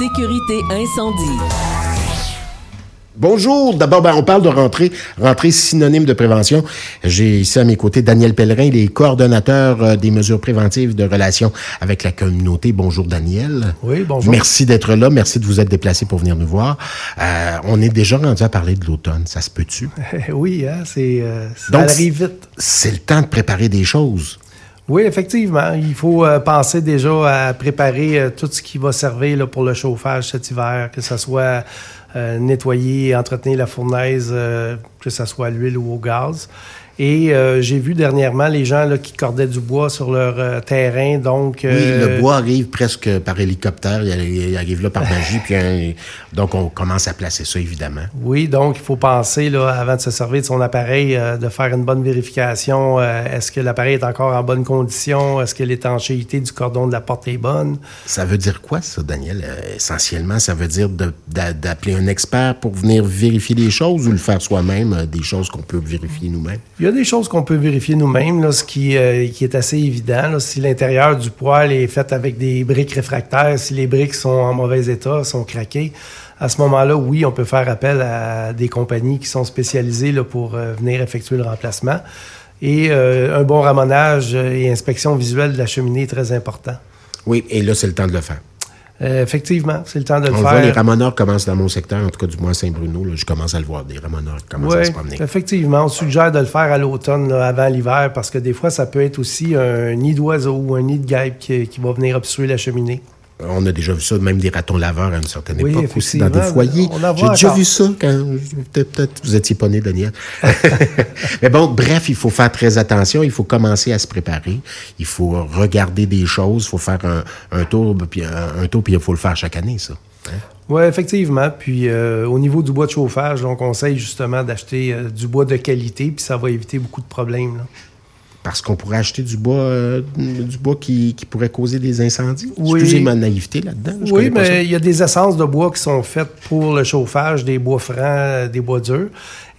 Sécurité incendie. Bonjour. D'abord, ben, on parle de rentrée. Rentrée synonyme de prévention. J'ai ici à mes côtés Daniel Pellerin, il est coordonnateur euh, des mesures préventives de relations avec la communauté. Bonjour, Daniel. Oui, bonjour. Merci d'être là. Merci de vous être déplacé pour venir nous voir. Euh, on est déjà rendu à parler de l'automne. Ça se peut-tu? oui, hein, c'est, euh, ça Donc, arrive vite. C'est le temps de préparer des choses. Oui, effectivement. Il faut euh, penser déjà à préparer euh, tout ce qui va servir pour le chauffage cet hiver, que ce soit euh, nettoyer et entretenir la fournaise, que ce soit à l'huile ou au gaz. Et euh, j'ai vu dernièrement les gens là, qui cordaient du bois sur leur euh, terrain. Donc, Oui, euh, le bois arrive presque par hélicoptère. Il arrive là par magie. puis donc, on commence à placer ça, évidemment. Oui, donc il faut penser, là, avant de se servir de son appareil, euh, de faire une bonne vérification. Euh, Est-ce que l'appareil est encore en bonne condition? Est-ce que l'étanchéité du cordon de la porte est bonne? Ça veut dire quoi, ça, Daniel? Euh, essentiellement, ça veut dire d'appeler un expert pour venir vérifier les choses ou le faire soi-même, euh, des choses qu'on peut vérifier nous-mêmes? A des choses qu'on peut vérifier nous-mêmes, ce qui, euh, qui est assez évident. si l'intérieur du poêle est fait avec des briques réfractaires, si les briques sont en mauvais état, sont craquées, à ce moment-là, oui, on peut faire appel à des compagnies qui sont spécialisées pour euh, venir effectuer le remplacement. Et euh, un bon ramonage et inspection visuelle de la cheminée est très important. Oui, et là, c'est le temps de le faire. Euh, effectivement, c'est le temps de le On faire. voit les ramoneurs commencent dans mon secteur, en tout cas du moins Saint-Bruno. là, Je commence à le voir, des ramoneurs qui commencent à se promener. effectivement. On suggère de le faire à l'automne, avant l'hiver, parce que des fois, ça peut être aussi un nid d'oiseau ou un nid de guêpe qui, qui va venir obstruer la cheminée. On a déjà vu ça, même des ratons laveurs à une certaine Oui, époque aussi, dans des foyers. J'ai déjà vu ça quand peut-être peut-être vous étiez pas né, Daniel. Mais bon, bref, il faut faire très attention. Il faut commencer à se préparer. Il faut regarder des choses. Il faut faire un, un tour, puis un, un tour, puis il faut le faire chaque année, ça. Hein? Oui, effectivement. Puis euh, au niveau du bois de chauffage, on conseille justement d'acheter euh, du bois de qualité, puis ça va éviter beaucoup de problèmes. là. Parce qu'on pourrait acheter du bois, euh, du bois qui, qui pourrait causer des incendies. Oui. Excusez ma naïveté là-dedans. Oui, mais il y a des essences de bois qui sont faites pour le chauffage, des bois francs, des bois durs.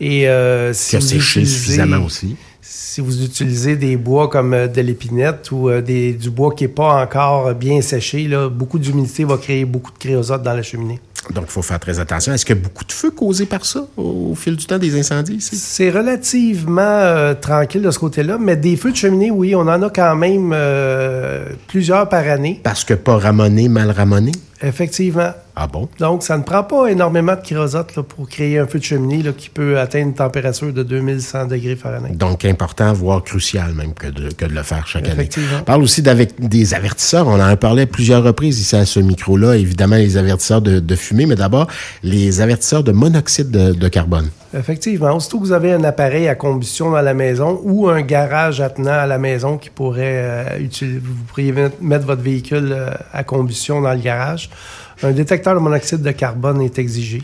Et euh, si vous utilisez- suffisamment aussi. Si vous utilisez des bois comme euh, de l'épinette ou euh, des, du bois qui n'est pas encore bien séché, là, beaucoup d'humidité va créer beaucoup de créosote dans la cheminée. Donc, il faut faire très attention. Est-ce qu'il y a beaucoup de feux causés par ça au, au fil du temps des incendies ici? C'est relativement euh, tranquille de ce côté-là, mais des feux de cheminée, oui, on en a quand même euh, plusieurs par année, Parce que pas ramoné, mal ramoné? effectivement. Ah bon? Donc, ça ne prend pas énormément de kérosate là, pour créer un feu de cheminée là, qui peut atteindre une température de 2100 degrés Fahrenheit. Donc, important, voire crucial même que de, que de le faire chaque année. Effectivement. On parle aussi des avertisseurs. On en a parlé à plusieurs reprises ici à ce micro-là. Évidemment, les avertisseurs de, de fumée, mais d'abord, les avertisseurs de monoxyde de, carbone. Effectivement. Aussitôt que vous avez un appareil à combustion dans la maison ou un garage attenant à la maison qui pourrait euh, utiliser, vous pourriez met- mettre votre véhicule euh, à combustion dans le garage, un détecteur de monoxyde de carbone est exigé.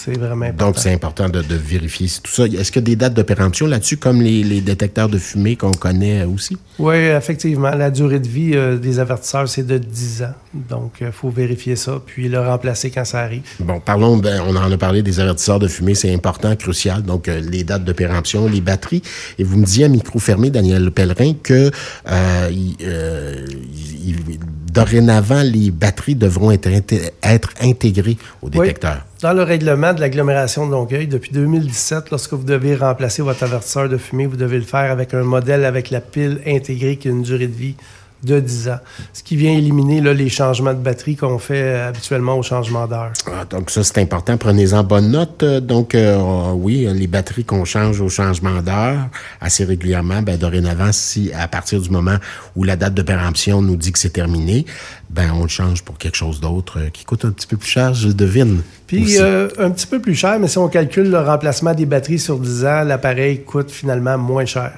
C'est vraiment important. Donc, c'est important de, de vérifier tout ça. Est-ce qu'il y a des dates de péremption là-dessus, comme les, les détecteurs de fumée qu'on connaît aussi? Oui, effectivement. La durée de vie euh, des avertisseurs, c'est de 10 ans. Donc, il faut vérifier ça, puis le remplacer quand ça arrive. Bon, parlons, ben, on en a parlé des avertisseurs de fumée, c'est important, crucial. Donc, euh, les dates de péremption, les batteries. Et vous me disiez à micro fermé, Daniel Pellerin, que euh, il- euh, il- il- dorénavant, les batteries devront être, inté- être intégrées au détecteur. Dans le règlement de l'agglomération de Longueuil, depuis 2017, lorsque vous devez remplacer votre avertisseur de fumée, vous devez le faire avec un modèle avec la pile intégrée qui a une durée de vie de 10 ans. Ce qui vient éliminer là, les changements de batterie qu'on fait euh, habituellement au changement d'heure. Ah, donc ça, c'est important. Prenez-en bonne note. Euh, Donc, euh, oui, les batteries qu'on change au changement d'heure assez régulièrement, ben, dorénavant, si à partir du moment où la date de péremption nous dit que c'est terminé, ben, on le change pour quelque chose d'autre euh, qui coûte un petit peu plus cher, je devine. Puis euh, un petit peu plus cher, mais si on calcule le remplacement des batteries sur 10 ans, l'appareil coûte finalement moins cher.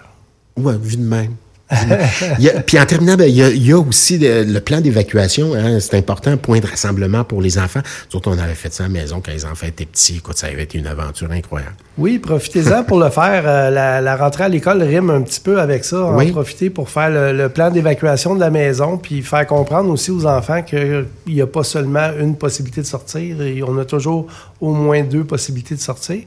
Ouais, vu de même. Il y a- puis en terminant, ben, il, y a, il y a aussi le, le plan d'évacuation. Hein, c'est important, point de rassemblement pour les enfants. Surtout, on avait fait ça à la maison quand les enfants étaient petits. Écoute, ça avait été une aventure incroyable. Oui, profitez-en pour le faire. Euh, la, la rentrée à l'école rime un petit peu avec ça. En Oui. profiter pour faire le, le plan d'évacuation de la maison, puis faire comprendre aussi aux enfants qu'il n'y a pas seulement une possibilité de sortir, et on a toujours au moins deux possibilités de sortir.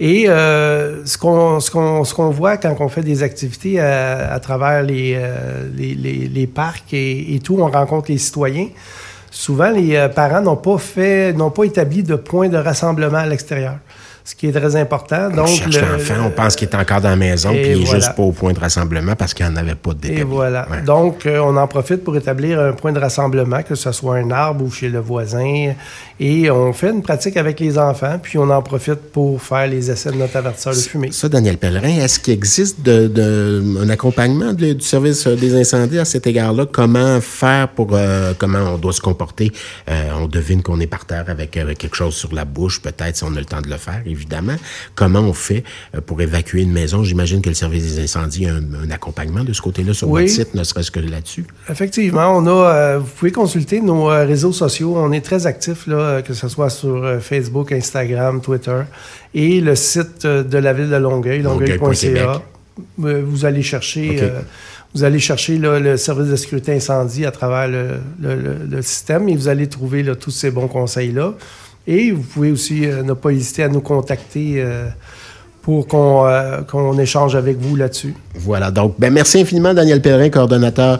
Et euh, ce qu'on ce voit quand on fait des activités à, à travers les, euh, les, les, les parcs et, et tout, on rencontre les citoyens. souvent les euh, parents n'ont pas fait, n'ont pas établi de point de rassemblement à l'extérieur ce qui est très important. Donc, on cherche l'enfant, on pense qu'il est encore dans la maison, puis il n'est juste pas au point de rassemblement parce qu'il n'y en avait pas de Et voilà. Donc, euh, on en profite pour établir un point de rassemblement, que ce soit un arbre ou chez le voisin. Et on fait une pratique avec les enfants, puis on en profite pour faire les essais de notre avertisseur de fumée. Ça, Daniel Pellerin, est-ce qu'il existe de, un accompagnement du service des incendies à cet égard-là? Comment faire pour... Euh, comment on doit se comporter? Euh, on devine qu'on est par terre avec, avec, quelque chose sur la bouche, peut-être, si on a le temps de le faire évidemment. Comment on fait euh, pour évacuer une maison? J'imagine que le service des incendies a un, accompagnement de ce côté-là sur votre site, ne serait-ce que là-dessus. Effectivement, on a. Euh, vous pouvez consulter nos euh, réseaux sociaux. On est très actifs là, que ce soit sur Facebook, Instagram, Twitter, et le site de la ville de Longueuil, longueuil.ca. vous allez chercher. vous allez chercher le service de sécurité incendie à travers le, système et vous allez trouver tous ces bons conseils-là. Et vous pouvez aussi euh, ne pas hésiter à nous contacter euh, pour euh, qu'on échange avec vous là-dessus. Voilà. Donc, ben, merci infiniment, Daniel Pellerin, coordonnateur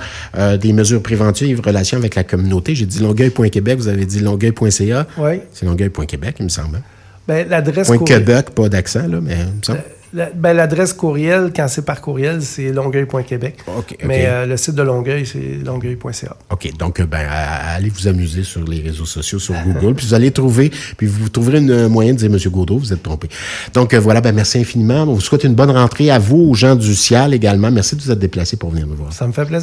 des mesures préventives, relations avec la communauté. J'ai dit longueuil.québec, vous avez dit longueuil.ca. Oui. C'est longueuil.québec, il me semble. Hein? Ben, l'adresse. Point Québec, pas d'accent, là, mais il me semble. L'adresse courriel, quand c'est par courriel, c'est longueuil.québec. Mais euh, le site de Longueuil, c'est longueuil.ca. OK. Donc, euh, ben, allez vous amuser sur les réseaux sociaux, sur Google, puis vous allez trouver, puis vous trouverez un moyen de dire, Monsieur Gaudreau, vous êtes trompé. Donc, euh, voilà, ben, merci infiniment. On vous souhaite une bonne rentrée à vous, aux gens du CIAL également. Merci de vous être déplacés pour venir nous voir. Ça me fait plaisir.